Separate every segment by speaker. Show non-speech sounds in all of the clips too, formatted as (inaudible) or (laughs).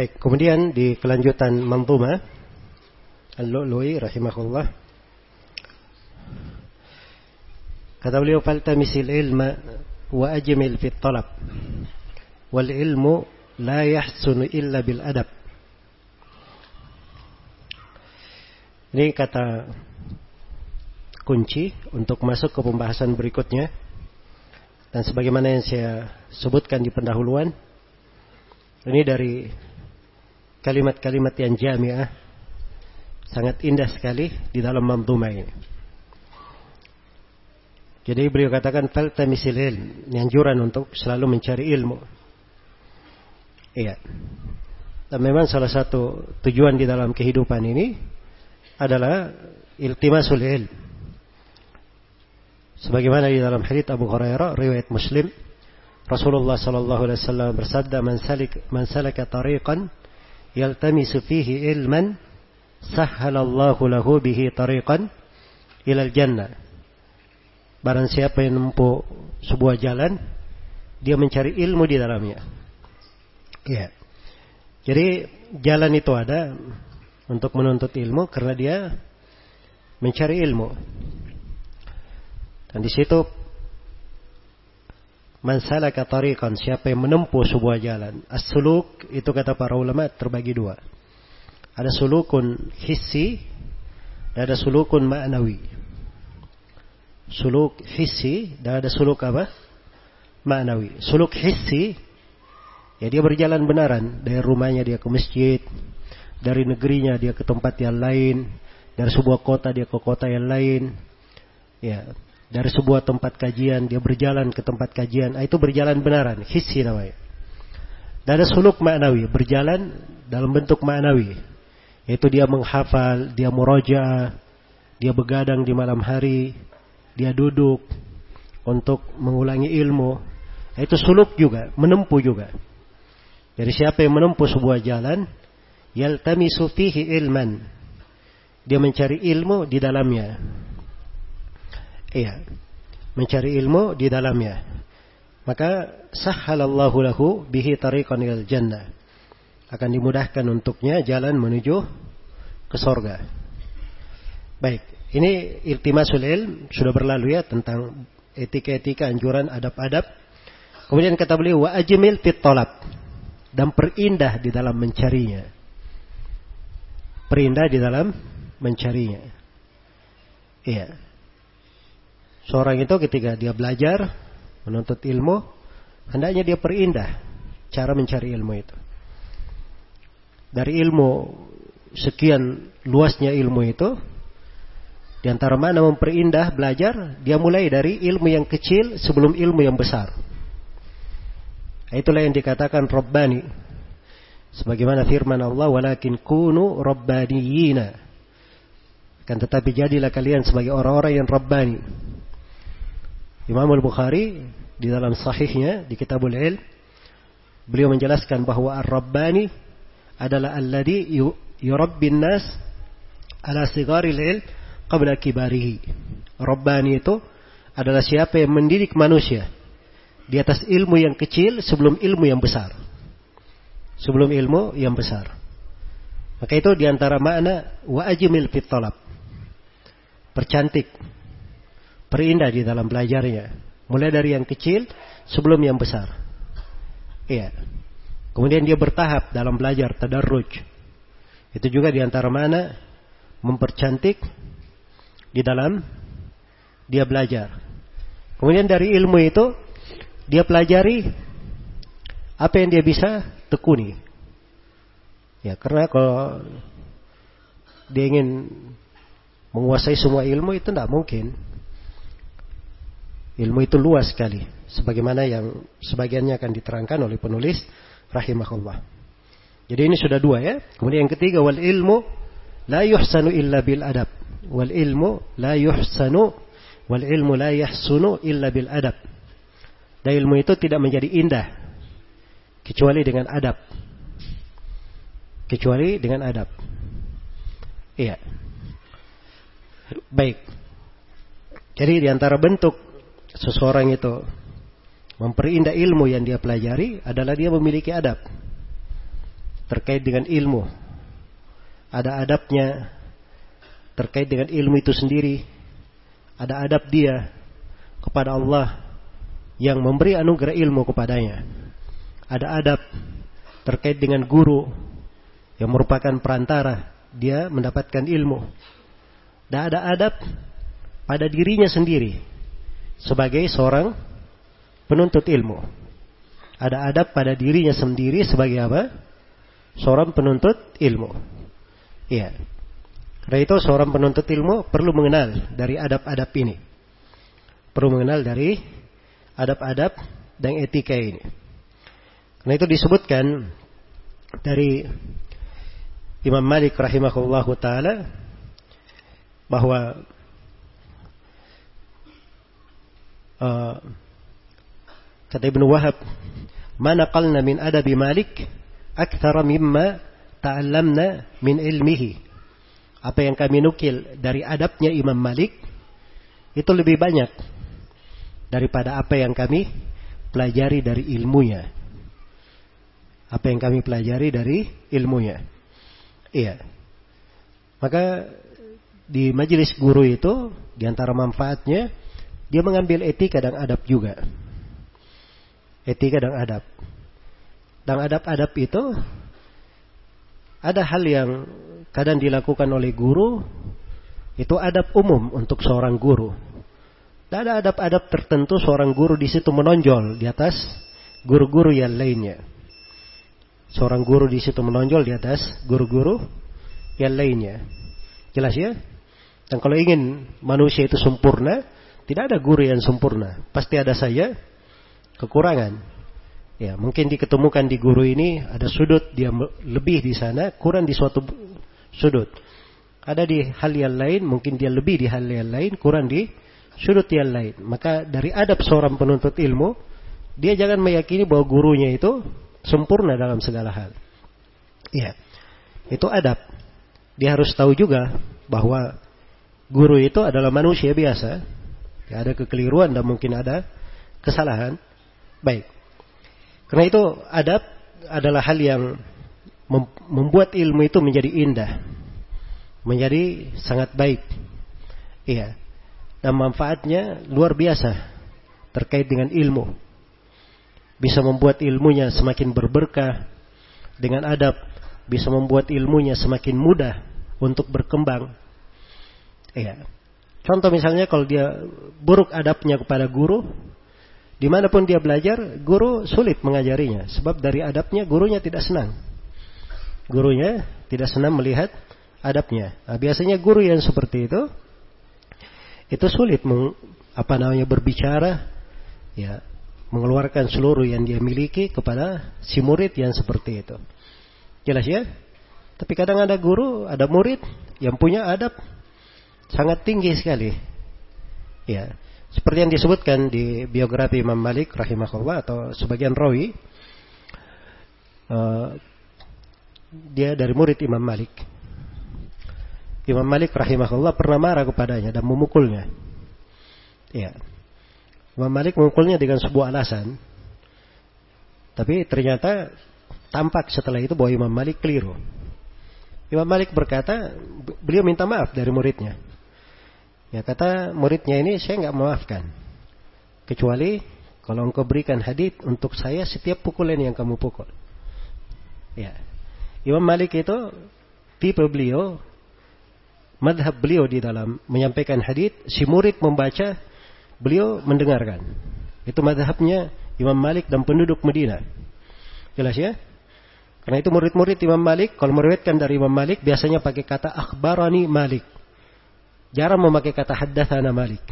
Speaker 1: Baik, kemudian di kelanjutan manzuma Al-Lu'lu'i rahimahullah kata beliau faltamisil ilma wa ajmil fit talab wal ilmu la yahsunu illa bil adab Ini kata kunci untuk masuk ke pembahasan berikutnya. Dan sebagaimana yang saya sebutkan di pendahuluan, ini dari kalimat-kalimat yang jamiah, sangat indah sekali di dalam manzumah ini. Jadi beliau katakan faltamisil ilm, anjuran untuk selalu mencari ilmu. Iya. Dan memang salah satu tujuan di dalam kehidupan ini adalah iltimasul ilm. Sebagaimana di dalam hadits Abu Hurairah riwayat Muslim, Rasulullah sallallahu alaihi wasallam bersabda, "Man salik man salaka tariqan yaltamisu fihi ilman, sahhalallahu lahu bihi tariqan ilal jannah." Barang siapa yang menempuh sebuah jalan, dia mencari ilmu di dalamnya. Ya. Jadi jalan itu ada untuk menuntut ilmu karena dia mencari ilmu. Dan di situ mansalaka tariqan siapa yang menempuh sebuah jalan. As-suluk itu kata para ulama terbagi dua. Ada sulukun hissi dan ada sulukun ma'nawi. Suluk hissi dan ada suluk apa? Ma'nawi. Suluk hissi ya dia berjalan benaran dari rumahnya dia ke masjid, dari negerinya dia ke tempat yang lain, dari sebuah kota dia ke kota yang lain. Ya, dari sebuah tempat kajian dia berjalan ke tempat kajian, ah, itu berjalan benaran, hissi namanya. Dan ada suluk maknawi, berjalan dalam bentuk maknawi. Yaitu dia menghafal, dia muroja, dia begadang di malam hari, dia duduk untuk mengulangi ilmu. Itu suluk juga, menempuh juga. Jadi siapa yang menempuh sebuah jalan, yaltamisu fihi ilman. Dia mencari ilmu di dalamnya. Iya. Mencari ilmu di dalamnya. Maka sahhalallahu lahu bihi tariqan ilal jannah. Akan dimudahkan untuknya jalan menuju ke sorga. Baik, ini iltimasul ilm sudah berlalu ya tentang etika-etika, anjuran, adab-adab. Kemudian kata beliau wa ajmil fit dan perindah di dalam mencarinya perindah di dalam mencarinya. Iya. Seorang itu ketika dia belajar menuntut ilmu, hendaknya dia perindah cara mencari ilmu itu. Dari ilmu sekian luasnya ilmu itu, di antara mana memperindah belajar, dia mulai dari ilmu yang kecil sebelum ilmu yang besar. Itulah yang dikatakan Rabbani. Sebagaimana firman Allah, walakin kunu rabbaniyina. Kan tetapi jadilah kalian sebagai orang-orang yang rabbani. Imam Al-Bukhari di dalam sahihnya di Kitabul Ilm beliau menjelaskan bahwa ar-rabbani adalah alladhi yurabbin nas ala sigaril ilm qabla kibarihi. Rabbani itu adalah siapa yang mendidik manusia di atas ilmu yang kecil sebelum ilmu yang besar sebelum ilmu yang besar. Maka itu di antara makna wa ajmil fit. Percantik, perindah di dalam belajarnya. Mulai dari yang kecil sebelum yang besar. Iya. Kemudian dia bertahap dalam belajar tadarruj. Itu juga di antara mana mempercantik di dalam dia belajar. Kemudian dari ilmu itu dia pelajari apa yang dia bisa tekuni. Ya, karena kalau dia ingin menguasai semua ilmu itu tidak mungkin. Ilmu itu luas sekali, sebagaimana yang sebagiannya akan diterangkan oleh penulis rahimahullah. Jadi ini sudah dua ya. Kemudian yang ketiga wal ilmu la yuhsanu illa bil adab. Wal ilmu la yuhsanu wal ilmu la yahsunu illa bil adab. Dan ilmu itu tidak menjadi indah kecuali dengan adab. Kecuali dengan adab. Iya. Baik. Jadi di antara bentuk seseorang itu memperindah ilmu yang dia pelajari adalah dia memiliki adab. terkait dengan ilmu. Ada adabnya terkait dengan ilmu itu sendiri. Ada adab dia kepada Allah yang memberi anugerah ilmu kepadanya. Ada adab terkait dengan guru yang merupakan perantara dia mendapatkan ilmu. Dan ada adab pada dirinya sendiri sebagai seorang penuntut ilmu. Ada adab pada dirinya sendiri sebagai apa? Seorang penuntut ilmu. Iya. Karena itu seorang penuntut ilmu perlu mengenal dari adab-adab ini. Perlu mengenal dari adab-adab dan etika ini. Karena itu disebutkan dari Imam Malik rahimahullah taala bahwa uh, kata Ibnu Wahab mana qalna min adabi Malik akthar mimma ta'allamna min ilmihi apa yang kami nukil dari adabnya Imam Malik itu lebih banyak daripada apa yang kami pelajari dari ilmunya. Apa yang kami pelajari dari ilmunya. Iya. Maka di majelis guru itu di antara manfaatnya dia mengambil etika dan adab juga. Etika dan adab. Dan adab-adab itu ada hal yang kadang dilakukan oleh guru itu adab umum untuk seorang guru. Tidak ada adab-adab tertentu seorang guru di situ menonjol di atas guru-guru yang lainnya. Seorang guru di situ menonjol di atas guru-guru yang lainnya. Jelas ya? Dan kalau ingin manusia itu sempurna, tidak ada guru yang sempurna. Pasti ada saja kekurangan. Ya, mungkin diketemukan di guru ini ada sudut dia lebih di sana, kurang di suatu sudut. Ada di hal yang lain, mungkin dia lebih di hal yang lain, kurang di sudut yang lain. Maka dari adab seorang penuntut ilmu, dia jangan meyakini bahwa gurunya itu sempurna dalam segala hal. Iya. Itu adab. Dia harus tahu juga bahwa guru itu adalah manusia biasa. Ya, ada kekeliruan dan mungkin ada kesalahan. Baik. Karena itu adab adalah hal yang membuat ilmu itu menjadi indah. Menjadi sangat baik. Iya dan manfaatnya luar biasa terkait dengan ilmu. Bisa membuat ilmunya semakin berberkah dengan adab, bisa membuat ilmunya semakin mudah untuk berkembang. Iya. Contoh misalnya kalau dia buruk adabnya kepada guru, di mana pun dia belajar, guru sulit mengajarinya. Sebab dari adabnya gurunya tidak senang. Gurunya tidak senang melihat adabnya. Nah, biasanya guru yang seperti itu itu sulit meng, apa namanya berbicara ya mengeluarkan seluruh yang dia miliki kepada si murid yang seperti itu. Jelas ya? Tapi kadang ada guru, ada murid yang punya adab sangat tinggi sekali. Ya, seperti yang disebutkan di biografi Imam Malik rahimahullah atau sebagian rawi uh, dia dari murid Imam Malik. Imam Malik rahimahullah pernah marah kepadanya dan memukulnya. Ya. Imam Malik memukulnya dengan sebuah alasan. Tapi ternyata tampak setelah itu bahwa Imam Malik keliru. Imam Malik berkata, beliau minta maaf dari muridnya. Ya kata muridnya ini saya nggak memaafkan. Kecuali kalau engkau berikan hadit untuk saya setiap pukulan yang kamu pukul. Ya. Imam Malik itu tipe beliau madhab beliau di dalam menyampaikan hadith, si murid membaca, beliau mendengarkan. Itu madhabnya Imam Malik dan penduduk Medina. Jelas ya? Karena itu murid-murid Imam Malik, kalau meriwayatkan dari Imam Malik, biasanya pakai kata akhbarani Malik. Jarang memakai kata haddathana Malik.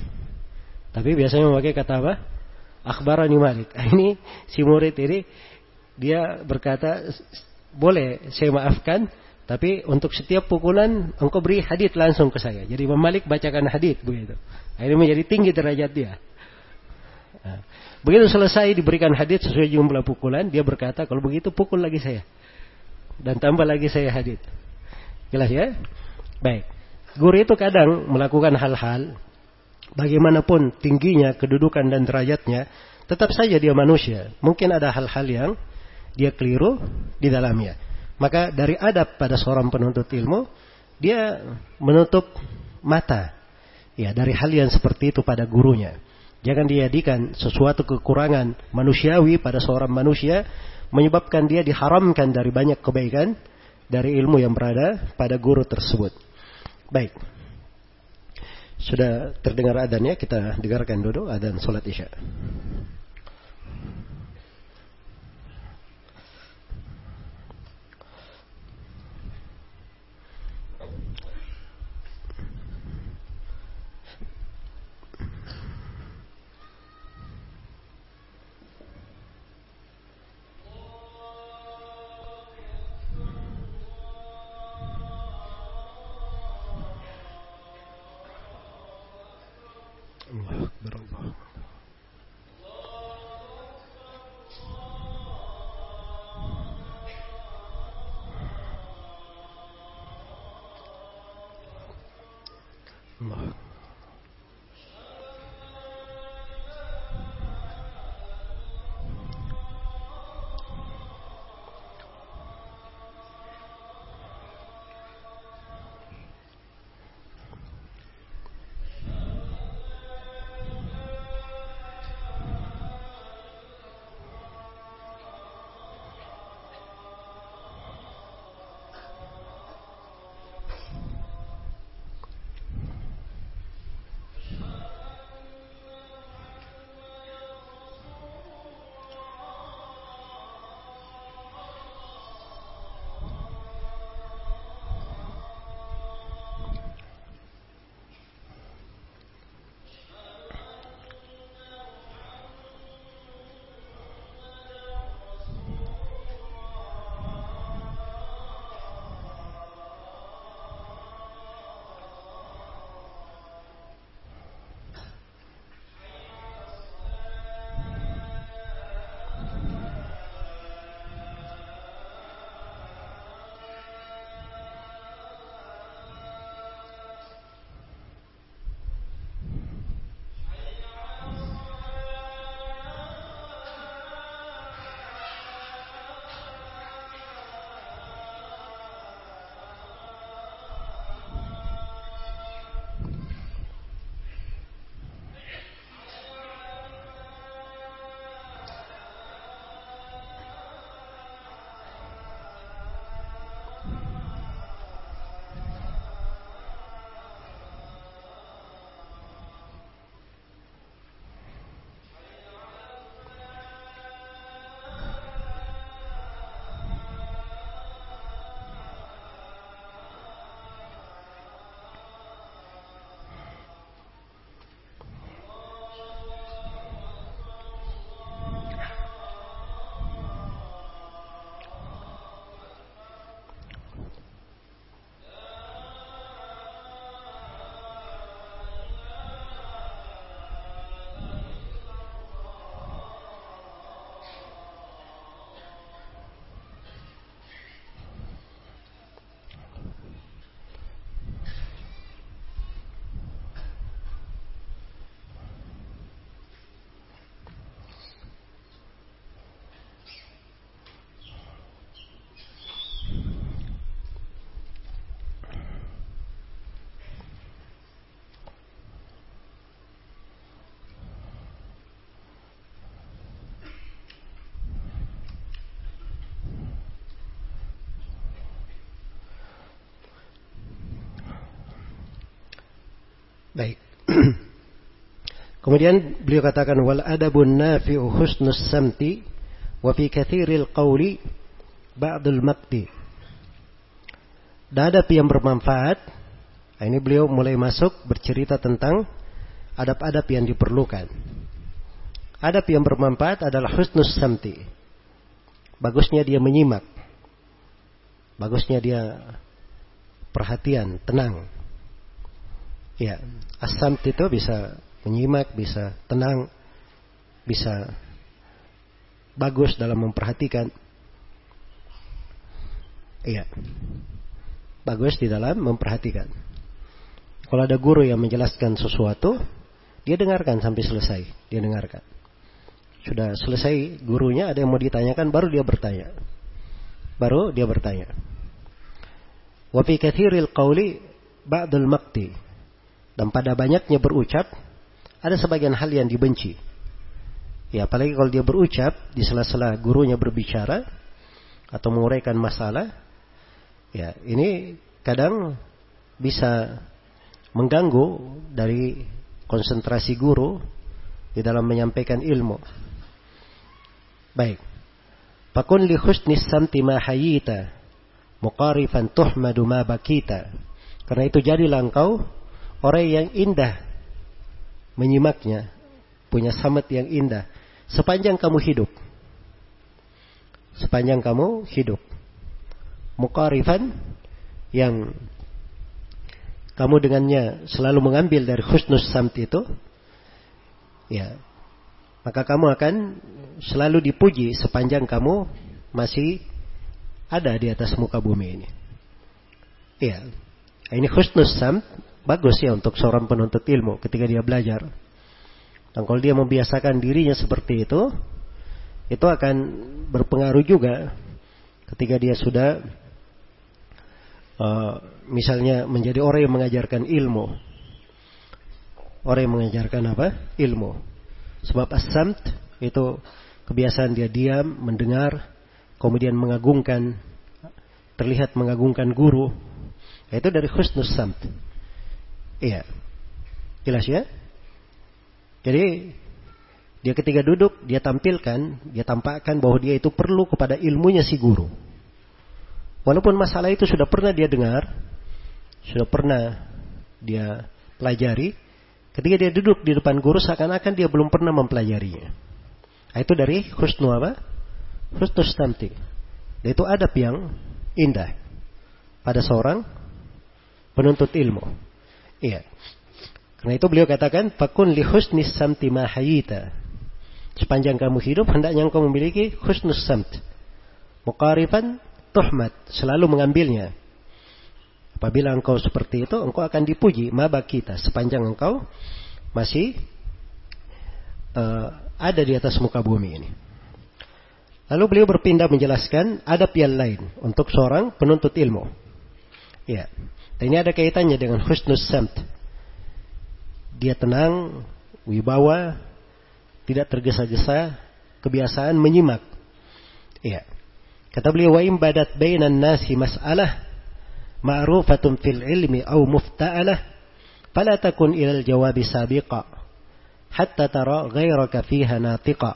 Speaker 1: Tapi biasanya memakai kata apa? Akhbarani Malik. (laughs) Ini si murid ini, dia berkata, boleh saya maafkan, tapi untuk setiap pukulan engkau beri hadit langsung ke saya. Jadi Imam Malik bacakan hadit begitu. Akhirnya menjadi tinggi derajat dia. Nah, begitu selesai diberikan hadit sesuai jumlah pukulan, dia berkata kalau begitu pukul lagi saya. Dan tambah lagi saya hadit. Jelas ya? Baik. Guru itu kadang melakukan hal-hal bagaimanapun tingginya kedudukan dan derajatnya, tetap saja dia manusia. Mungkin ada hal-hal yang dia keliru di dalamnya. Maka dari adab pada seorang penuntut ilmu, dia menutup mata ya dari hal yang seperti itu pada gurunya. Jangan dijadikan sesuatu kekurangan manusiawi pada seorang manusia menyebabkan dia diharamkan dari banyak kebaikan dari ilmu yang berada pada guru tersebut. Baik. Sudah terdengar adanya, kita dengarkan dulu adan salat Isya. (clears throat) Kemudian beliau katakan wal adabun nafi'u husnus samti wa fi kathiril qawli ba'dul makti. Adab yang bermanfaat. Nah, ini beliau mulai masuk bercerita tentang adab-adab yang diperlukan. Adab yang bermanfaat adalah husnus samti. Bagusnya dia menyimak. Bagusnya dia perhatian, tenang. Ya, asam itu bisa menyimak, bisa tenang, bisa bagus dalam memperhatikan. Iya. Bagus di dalam memperhatikan. Kalau ada guru yang menjelaskan sesuatu, dia dengarkan sampai selesai. Dia dengarkan. Sudah selesai gurunya, ada yang mau ditanyakan, baru dia bertanya. Baru dia bertanya. Wa fi kathiril qawli ba'dul maqti. Dan pada banyaknya berucap, ada sebagian hal yang dibenci. Ya, apalagi kalau dia berucap di sela-sela gurunya berbicara atau menguraikan masalah, ya ini kadang bisa mengganggu dari konsentrasi guru di dalam menyampaikan ilmu. Baik. Fakun li husnis samti ma hayita muqarifan tuhmadu ma bakita. Karena itu jadilah engkau orang yang indah menyimaknya, punya samet yang indah sepanjang kamu hidup. Sepanjang kamu hidup. Muqarifan yang kamu dengannya selalu mengambil dari husnus samt itu, ya, maka kamu akan selalu dipuji sepanjang kamu masih ada di atas muka bumi ini. Ya, ini husnus samt bagus ya untuk seorang penuntut ilmu ketika dia belajar. Dan kalau dia membiasakan dirinya seperti itu, itu akan berpengaruh juga ketika dia sudah uh, misalnya menjadi orang yang mengajarkan ilmu. Orang yang mengajarkan apa? Ilmu. Sebab asamt itu kebiasaan dia diam, mendengar, kemudian mengagungkan, terlihat mengagungkan guru. Itu dari khusnus samt. Iya. Jelas ya? Jadi dia ketika duduk, dia tampilkan, dia tampakkan bahwa dia itu perlu kepada ilmunya si guru. Walaupun masalah itu sudah pernah dia dengar, sudah pernah dia pelajari, ketika dia duduk di depan guru seakan-akan dia belum pernah mempelajarinya. Nah, itu dari husnu apa? Husnu stamti. Dan itu adab yang indah pada seorang penuntut ilmu. Iya. Karena itu beliau katakan, "Fakun li husnis samti ma hayita." Sepanjang kamu hidup hendaknya engkau memiliki husnus samt. Muqarifan tuhmat, selalu mengambilnya. Apabila engkau seperti itu, engkau akan dipuji mabak kita sepanjang engkau masih uh, ada di atas muka bumi ini. Lalu beliau berpindah menjelaskan adab yang lain untuk seorang penuntut ilmu. Ya, dan ini ada kaitannya dengan husnus samt. Dia tenang, wibawa, tidak tergesa-gesa, kebiasaan menyimak. Ya. Kata beliau wa badat bainan nasi mas'alah ma'rufatun fil ilmi au mufta'alah fala takun ila al-jawabi sabiqa hatta tara ghairaka fiha natiqa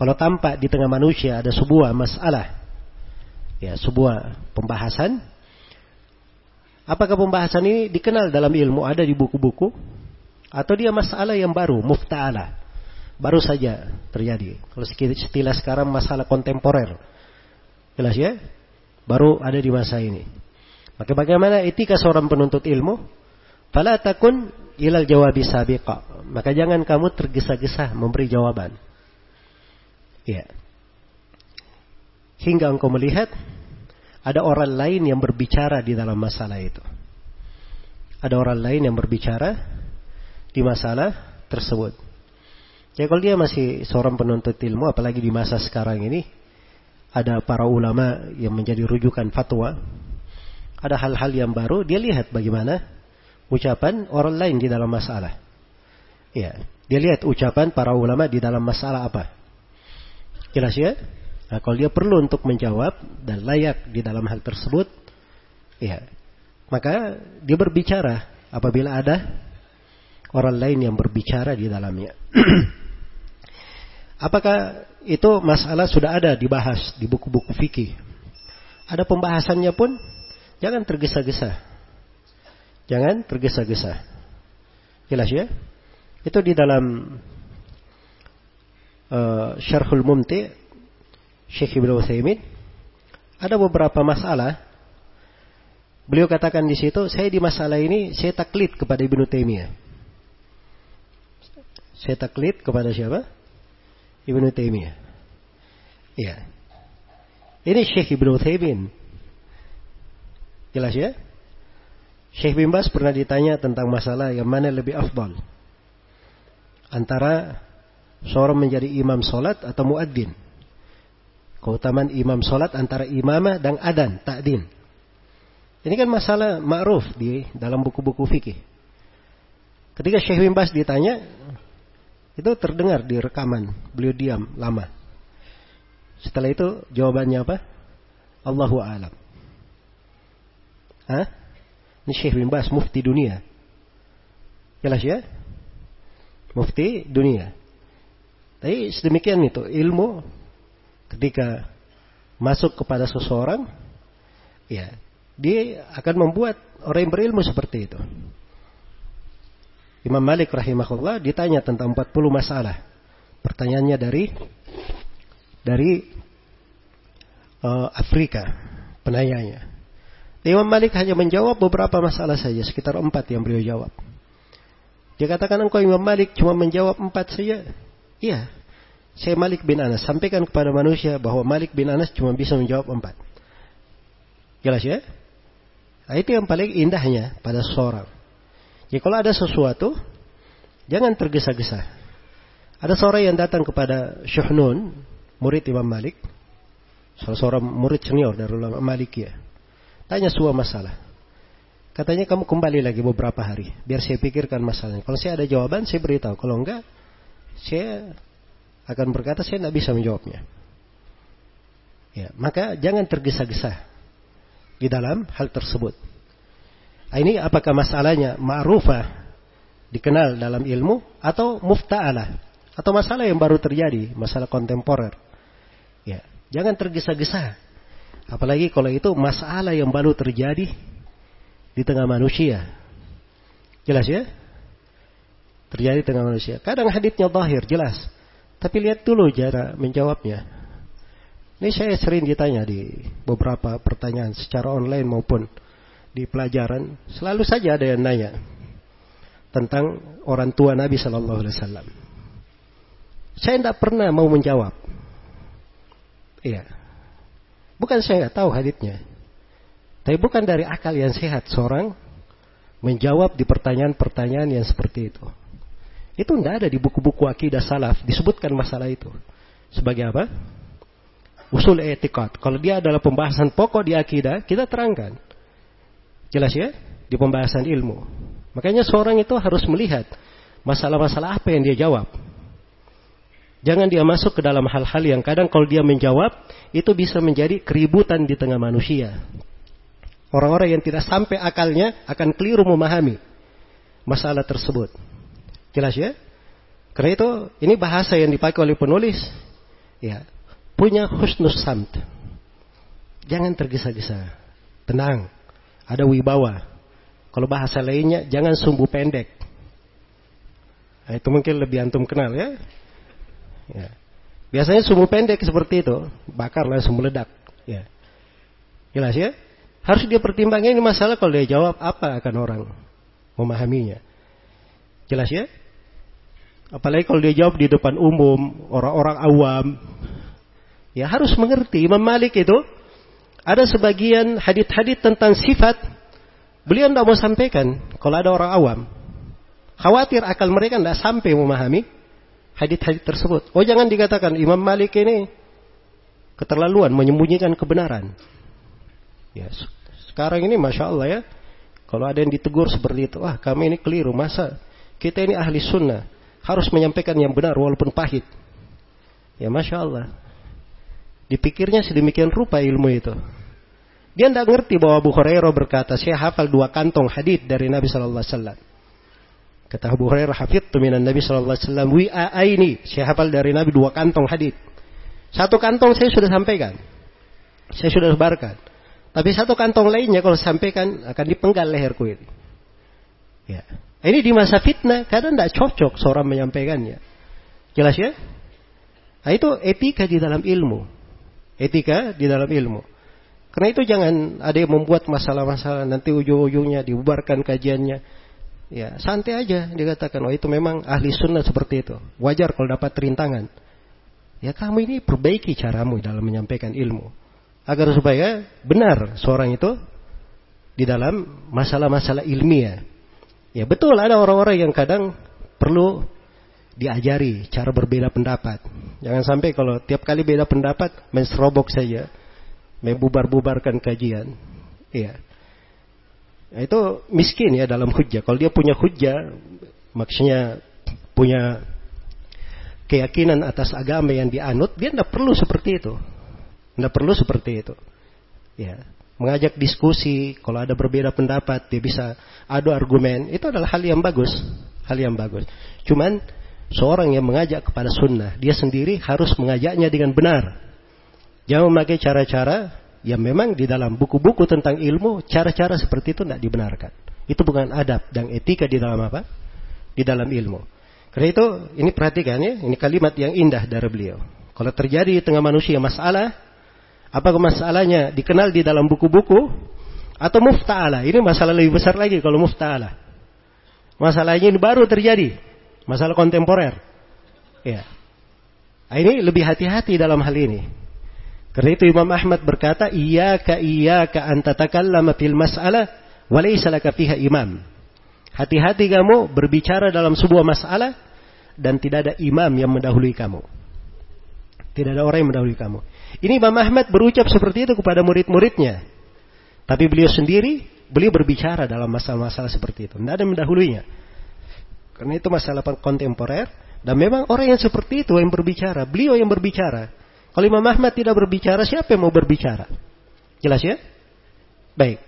Speaker 1: kalau tampak di tengah manusia ada sebuah masalah ya sebuah pembahasan apakah pembahasan ini dikenal dalam ilmu ada di buku-buku atau dia masalah yang baru mufta'alah baru saja terjadi kalau istilah sekarang masalah kontemporer jelas ya baru ada di masa ini maka bagaimana etika seorang penuntut ilmu? Fala takun ilal jawabi sabiqa. Maka jangan kamu tergesa-gesa memberi jawaban. Ya. Hingga engkau melihat ada orang lain yang berbicara di dalam masalah itu. Ada orang lain yang berbicara di masalah tersebut. Ya kalau dia masih seorang penuntut ilmu, apalagi di masa sekarang ini, ada para ulama yang menjadi rujukan fatwa, ada hal-hal yang baru, dia lihat bagaimana ucapan orang lain di dalam masalah. Ya, dia lihat ucapan para ulama di dalam masalah apa. Jelas ya? Nah, kalau dia perlu untuk menjawab dan layak di dalam hal tersebut, ya, maka dia berbicara apabila ada orang lain yang berbicara di dalamnya. (clears throat) Apakah itu masalah sudah ada dibahas di buku-buku fikih? Ada pembahasannya pun Jangan tergesa-gesa. Jangan tergesa-gesa. Jelas ya? Itu di dalam uh, Syarhul Mumti Syekh Ibnu Utsaimin ada beberapa masalah. Beliau katakan di situ, saya di masalah ini saya taklid kepada Ibnu Taimiyah. Saya taklid kepada siapa? Ibnu Taimiyah. Iya. Ini Syekh Ibnu Utsaimin Jelas ya? Syekh bin Bas pernah ditanya tentang masalah yang mana lebih afdal. Antara seorang menjadi imam solat atau muadzin. Keutamaan imam sholat antara imamah dan adan, takdin. Ini kan masalah ma'ruf di dalam buku-buku fikih. Ketika Syekh bin Bas ditanya, itu terdengar di rekaman. Beliau diam lama. Setelah itu jawabannya apa? Allahu a'lam. Hah? Ini Syekh bin Bas, mufti dunia. Jelas ya? Mufti dunia. Tapi sedemikian itu ilmu ketika masuk kepada seseorang, ya dia akan membuat orang yang berilmu seperti itu. Imam Malik rahimahullah ditanya tentang 40 masalah. Pertanyaannya dari dari uh, Afrika penanyanya. Imam Malik hanya menjawab beberapa masalah saja, sekitar empat yang beliau jawab. Dia katakan engkau Imam Malik cuma menjawab empat saja. Iya, saya Malik bin Anas. Sampaikan kepada manusia bahwa Malik bin Anas cuma bisa menjawab empat. Jelas ya? Nah, itu yang paling indahnya pada seorang. Ya kalau ada sesuatu, jangan tergesa-gesa. Ada seorang yang datang kepada Syuhnun, murid Imam Malik. Salah seorang murid senior dari ulama Malik ya. Tanya sebuah masalah. Katanya kamu kembali lagi beberapa hari. Biar saya pikirkan masalahnya. Kalau saya ada jawaban, saya beritahu. Kalau enggak, saya akan berkata saya tidak bisa menjawabnya. Ya, maka jangan tergesa-gesa di dalam hal tersebut. Ah, ini apakah masalahnya ma'rufah dikenal dalam ilmu atau mufta'alah atau masalah yang baru terjadi, masalah kontemporer. Ya, jangan tergesa-gesa. Apalagi kalau itu masalah yang baru terjadi di tengah manusia. Jelas ya? Terjadi di tengah manusia. Kadang haditnya zahir, jelas. Tapi lihat dulu cara menjawabnya. Ini saya sering ditanya di beberapa pertanyaan secara online maupun di pelajaran selalu saja ada yang nanya tentang orang tua Nabi Shallallahu Alaihi Wasallam. Saya tidak pernah mau menjawab. Iya, bukan saya nggak tahu haditnya, tapi bukan dari akal yang sehat seorang menjawab di pertanyaan-pertanyaan yang seperti itu. Itu tidak ada di buku-buku akidah salaf disebutkan masalah itu. Sebagai apa? Usul etikat. Kalau dia adalah pembahasan pokok di akidah, kita terangkan. Jelas ya? Di pembahasan ilmu. Makanya seorang itu harus melihat masalah-masalah apa yang dia jawab. Jangan dia masuk ke dalam hal-hal yang kadang kalau dia menjawab itu bisa menjadi keributan di tengah manusia. Orang-orang yang tidak sampai akalnya akan keliru memahami masalah tersebut. Jelas ya? Karena itu ini bahasa yang dipakai oleh penulis ya, punya husnus samt. Jangan tergesa-gesa. Tenang ada wibawa. Kalau bahasa lainnya, jangan sumbu pendek. Nah, itu mungkin lebih antum kenal ya. ya. Biasanya sumbu pendek seperti itu, bakar langsung meledak. Ya. Jelas ya? Harus dia pertimbangkan ini masalah kalau dia jawab apa akan orang memahaminya. Jelas ya? Apalagi kalau dia jawab di depan umum, orang-orang awam. Ya harus mengerti. Imam Malik itu ada sebagian hadit-hadit tentang sifat beliau tidak mau sampaikan kalau ada orang awam. Khawatir akal mereka tidak sampai memahami hadit-hadit tersebut. Oh jangan dikatakan Imam Malik ini keterlaluan menyembunyikan kebenaran. Ya, sekarang ini masya Allah ya, kalau ada yang ditegur seperti itu, wah kami ini keliru masa kita ini ahli sunnah harus menyampaikan yang benar walaupun pahit. Ya masya Allah. Dipikirnya sedemikian rupa ilmu itu. Dia tidak ngerti bahwa Abu Hurairah berkata, saya hafal dua kantong hadis dari Nabi Shallallahu Alaihi Wasallam. Kata Abu Hurairah, hafid minan Nabi Shallallahu Alaihi Wasallam. Ini, saya hafal dari Nabi dua kantong hadis. Satu kantong saya sudah sampaikan, saya sudah sebarkan. Tapi satu kantong lainnya kalau sampaikan akan dipenggal leherku ini. Ya. Ini di masa fitnah, kadang tidak cocok seorang menyampaikannya. Jelas ya? Nah, itu etika di dalam ilmu. Etika di dalam ilmu. Karena itu jangan ada yang membuat masalah-masalah nanti ujung-ujungnya dibubarkan kajiannya. Ya, santai aja dikatakan, oh itu memang ahli sunnah seperti itu. Wajar kalau dapat rintangan. Ya kamu ini perbaiki caramu dalam menyampaikan ilmu. Agar supaya benar seorang itu di dalam masalah-masalah ilmiah. Ya betul ada orang-orang yang kadang perlu diajari cara berbeda pendapat. Jangan sampai kalau tiap kali beda pendapat menserobok saja, membubar-bubarkan kajian. Iya. Nah, itu miskin ya dalam hujah. Kalau dia punya hujah, maksudnya punya keyakinan atas agama yang dianut, dia tidak perlu seperti itu. Tidak perlu seperti itu. Ya, mengajak diskusi, kalau ada berbeda pendapat, dia bisa adu argumen, itu adalah hal yang bagus, hal yang bagus. Cuman seorang yang mengajak kepada sunnah, dia sendiri harus mengajaknya dengan benar. Jangan memakai cara-cara yang memang di dalam buku-buku tentang ilmu, cara-cara seperti itu tidak dibenarkan. Itu bukan adab dan etika di dalam apa? Di dalam ilmu. Karena itu, ini perhatikan ya, ini kalimat yang indah dari beliau. Kalau terjadi di tengah manusia masalah, apa masalahnya dikenal di dalam buku-buku atau mufta'ala? Ini masalah lebih besar lagi kalau mufta'ala. Masalahnya ini baru terjadi. Masalah kontemporer. Ya. Nah, ini lebih hati-hati dalam hal ini. Karena itu Imam Ahmad berkata, "Iyyaka iyyaka an tatakallama fil mas'alah wa fiha imam." Hati-hati kamu berbicara dalam sebuah masalah dan tidak ada imam yang mendahului kamu. Tidak ada orang yang mendahului kamu. Ini Imam Ahmad berucap seperti itu kepada murid-muridnya. Tapi beliau sendiri, beliau berbicara dalam masalah-masalah seperti itu. Tidak ada mendahulunya. Karena itu masalah kontemporer. Dan memang orang yang seperti itu yang berbicara. Beliau yang berbicara. Kalau Imam Ahmad tidak berbicara, siapa yang mau berbicara? Jelas ya? Baik.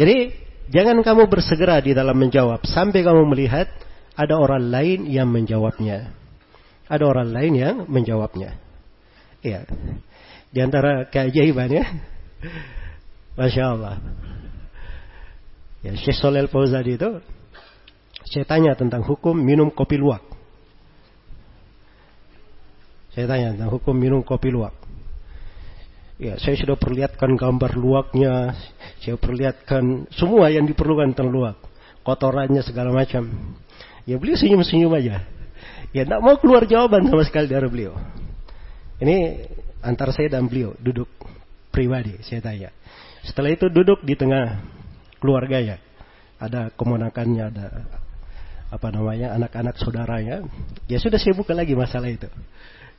Speaker 1: Jadi, jangan kamu bersegera di dalam menjawab. Sampai kamu melihat ada orang lain yang menjawabnya. Ada orang lain yang menjawabnya. Ya. Di antara keajaibannya. Masya Allah. Ya, Syekh Solel Fauzadi itu saya tanya tentang hukum minum kopi luwak. Saya tanya tentang hukum minum kopi luwak. Ya, saya sudah perlihatkan gambar luwaknya, saya perlihatkan semua yang diperlukan tentang luwak, kotorannya segala macam. Ya beliau senyum-senyum aja. Ya tidak mau keluar jawaban sama sekali dari beliau. Ini antara saya dan beliau duduk pribadi, saya tanya. Setelah itu duduk di tengah keluarganya. Ada kemonakannya, ada apa namanya anak-anak saudaranya. Ya sudah saya buka lagi masalah itu.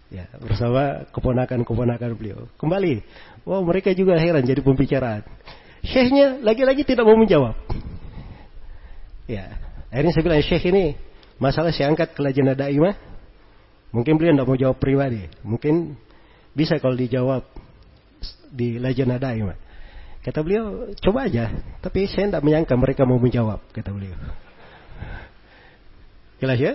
Speaker 1: Ya bersama keponakan-keponakan beliau. Kembali. Wow mereka juga heran jadi pembicaraan. Syekhnya lagi-lagi tidak mau menjawab. Ya akhirnya saya bilang syekh ini masalah saya angkat ke lajnah daimah mungkin beliau tidak mau jawab pribadi mungkin bisa kalau dijawab di lajnah daimah kata beliau coba aja tapi saya tidak menyangka mereka mau menjawab kata beliau Jelas ya?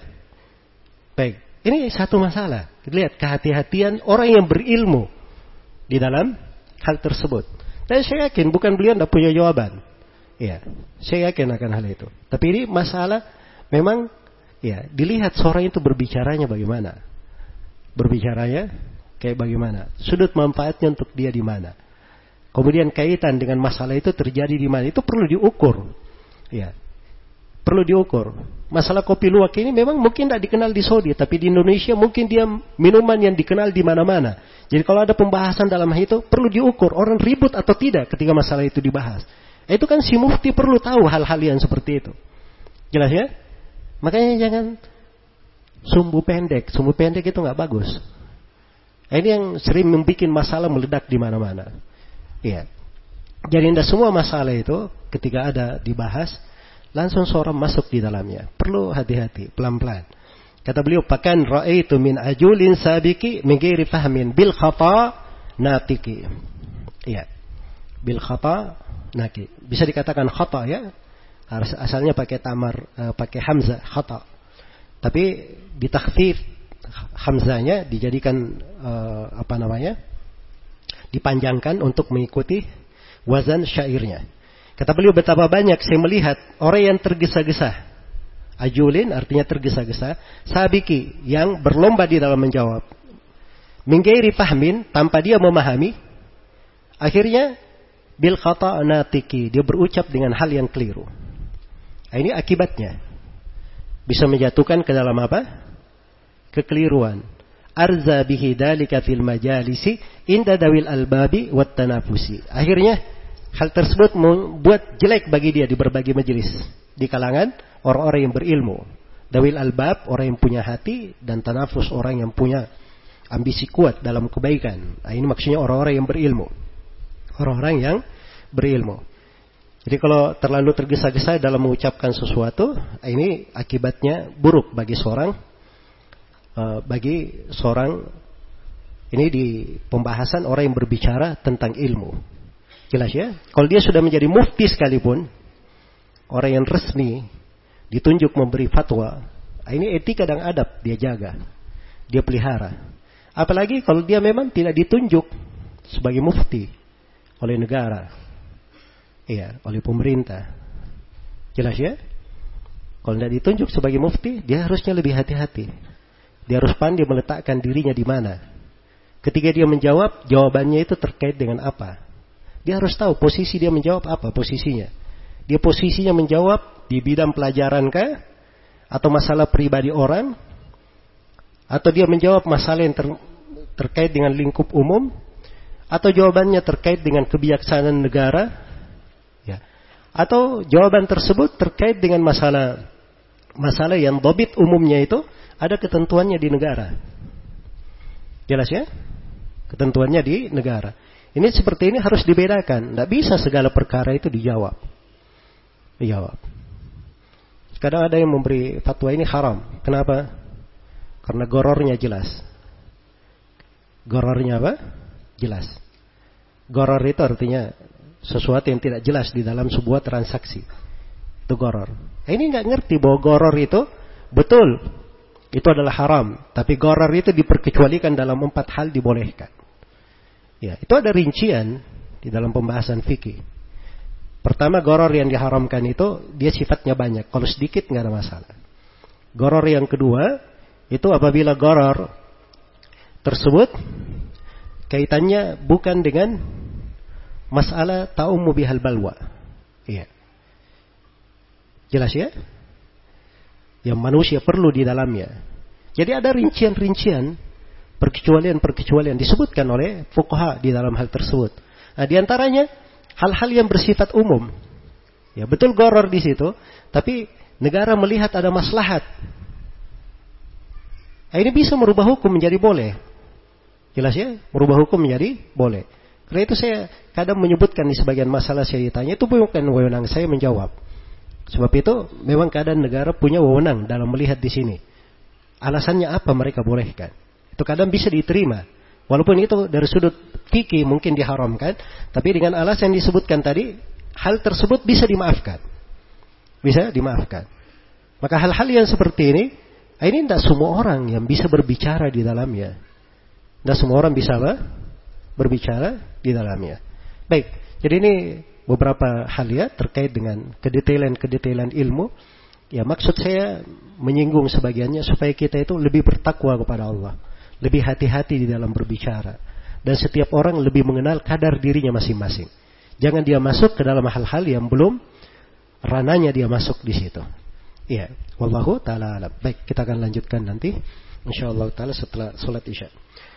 Speaker 1: Baik. Ini satu masalah. Lihat kehati-hatian orang yang berilmu di dalam hal tersebut. Dan saya yakin bukan beliau tidak punya jawaban. Ya, saya yakin akan hal itu. Tapi ini masalah memang ya dilihat seorang itu berbicaranya bagaimana. Berbicaranya kayak bagaimana. Sudut manfaatnya untuk dia di mana. Kemudian kaitan dengan masalah itu terjadi di mana. Itu perlu diukur. Ya, perlu diukur. Masalah kopi luwak ini memang mungkin tidak dikenal di Saudi, tapi di Indonesia mungkin dia minuman yang dikenal di mana-mana. Jadi kalau ada pembahasan dalam hal itu, perlu diukur orang ribut atau tidak ketika masalah itu dibahas. Itu kan si mufti perlu tahu hal-hal yang seperti itu. Jelas ya? Makanya jangan sumbu pendek. Sumbu pendek itu nggak bagus. Ini yang sering membuat masalah meledak di mana-mana. Iya. Jadi tidak semua masalah itu ketika ada dibahas langsung seorang masuk di dalamnya. Perlu hati-hati, pelan-pelan. Kata beliau, "Pakan ra'aitu min ajulin sabiki min ghairi fahmin bil khata natiki." Iya. Bil khata naki. Bisa dikatakan khata ya. Harus asalnya pakai tamar, uh, pakai hamzah khata. Tapi ditakhfif hamzahnya dijadikan uh, apa namanya? dipanjangkan untuk mengikuti wazan syairnya. Kata beliau betapa banyak saya melihat orang yang tergesa-gesa. Ajulin artinya tergesa-gesa. Sabiki yang berlomba di dalam menjawab. Minggairi fahmin tanpa dia memahami. Akhirnya bil kata natiki. Dia berucap dengan hal yang keliru. Nah, ini akibatnya. Bisa menjatuhkan ke dalam apa? Kekeliruan. Arza bihi dalika fil majalisi inda dawil albabi wat tanafusi. Akhirnya Hal tersebut membuat jelek bagi dia di berbagai majelis di kalangan orang-orang yang berilmu Dawil albab orang yang punya hati dan tanafus orang yang punya ambisi kuat dalam kebaikan. Nah, ini maksudnya orang-orang yang berilmu. Orang-orang yang berilmu. Jadi kalau terlalu tergesa-gesa dalam mengucapkan sesuatu, ini akibatnya buruk bagi seorang uh, bagi seorang ini di pembahasan orang yang berbicara tentang ilmu. Jelas ya? Kalau dia sudah menjadi mufti sekalipun, orang yang resmi ditunjuk memberi fatwa, nah, ini etika dan adab dia jaga, dia pelihara. Apalagi kalau dia memang tidak ditunjuk sebagai mufti oleh negara. Iya, oleh pemerintah. Jelas ya? Kalau tidak ditunjuk sebagai mufti, dia harusnya lebih hati-hati. Dia harus pandai meletakkan dirinya di mana. Ketika dia menjawab, jawabannya itu terkait dengan apa. Dia harus tahu posisi dia menjawab apa posisinya. Dia posisinya menjawab di bidang pelajaran kah? Atau masalah pribadi orang? Atau dia menjawab masalah yang ter, terkait dengan lingkup umum? Atau jawabannya terkait dengan kebijaksanaan negara? Atau jawaban tersebut terkait dengan masalah masalah yang dobit umumnya itu ada ketentuannya di negara. Jelas ya? Ketentuannya di negara. Ini seperti ini harus dibedakan. Tidak bisa segala perkara itu dijawab. Dijawab. Kadang ada yang memberi fatwa ini haram. Kenapa? Karena gorornya jelas. Gorornya apa? Jelas. Goror itu artinya sesuatu yang tidak jelas di dalam sebuah transaksi. Itu goror. Nah, ini nggak ngerti bahwa goror itu betul. Itu adalah haram. Tapi goror itu diperkecualikan dalam empat hal dibolehkan. Ya, itu ada rincian di dalam pembahasan fikih. Pertama goror yang diharamkan itu dia sifatnya banyak. Kalau sedikit nggak ada masalah. Goror yang kedua itu apabila goror tersebut kaitannya bukan dengan masalah ta'ummu bihal balwa. Iya. Jelas ya? Yang manusia perlu di dalamnya. Jadi ada rincian-rincian perkecualian-perkecualian disebutkan oleh fuqaha di dalam hal tersebut. Nah, di antaranya hal-hal yang bersifat umum. Ya, betul goror di situ, tapi negara melihat ada maslahat Nah, ini bisa merubah hukum menjadi boleh. Jelas ya? Merubah hukum menjadi boleh. Karena itu saya kadang menyebutkan di sebagian masalah saya ditanya, itu bukan wewenang saya menjawab. Sebab itu memang keadaan negara punya wewenang dalam melihat di sini. Alasannya apa mereka bolehkan. Itu kadang bisa diterima. Walaupun itu dari sudut fikih mungkin diharamkan, tapi dengan alasan yang disebutkan tadi, hal tersebut bisa dimaafkan. Bisa dimaafkan. Maka hal-hal yang seperti ini ini tidak semua orang yang bisa berbicara di dalamnya. Tidak semua orang bisa apa? Berbicara di dalamnya. Baik, jadi ini beberapa hal ya terkait dengan kedetailan-kedetailan ilmu. Ya maksud saya menyinggung sebagiannya supaya kita itu lebih bertakwa kepada Allah. Lebih hati-hati di dalam berbicara. Dan setiap orang lebih mengenal kadar dirinya masing-masing. Jangan dia masuk ke dalam hal-hal yang belum rananya dia masuk di situ. Iya, wallahu taala alam. Baik, kita akan lanjutkan nanti insyaallah taala setelah salat Isya.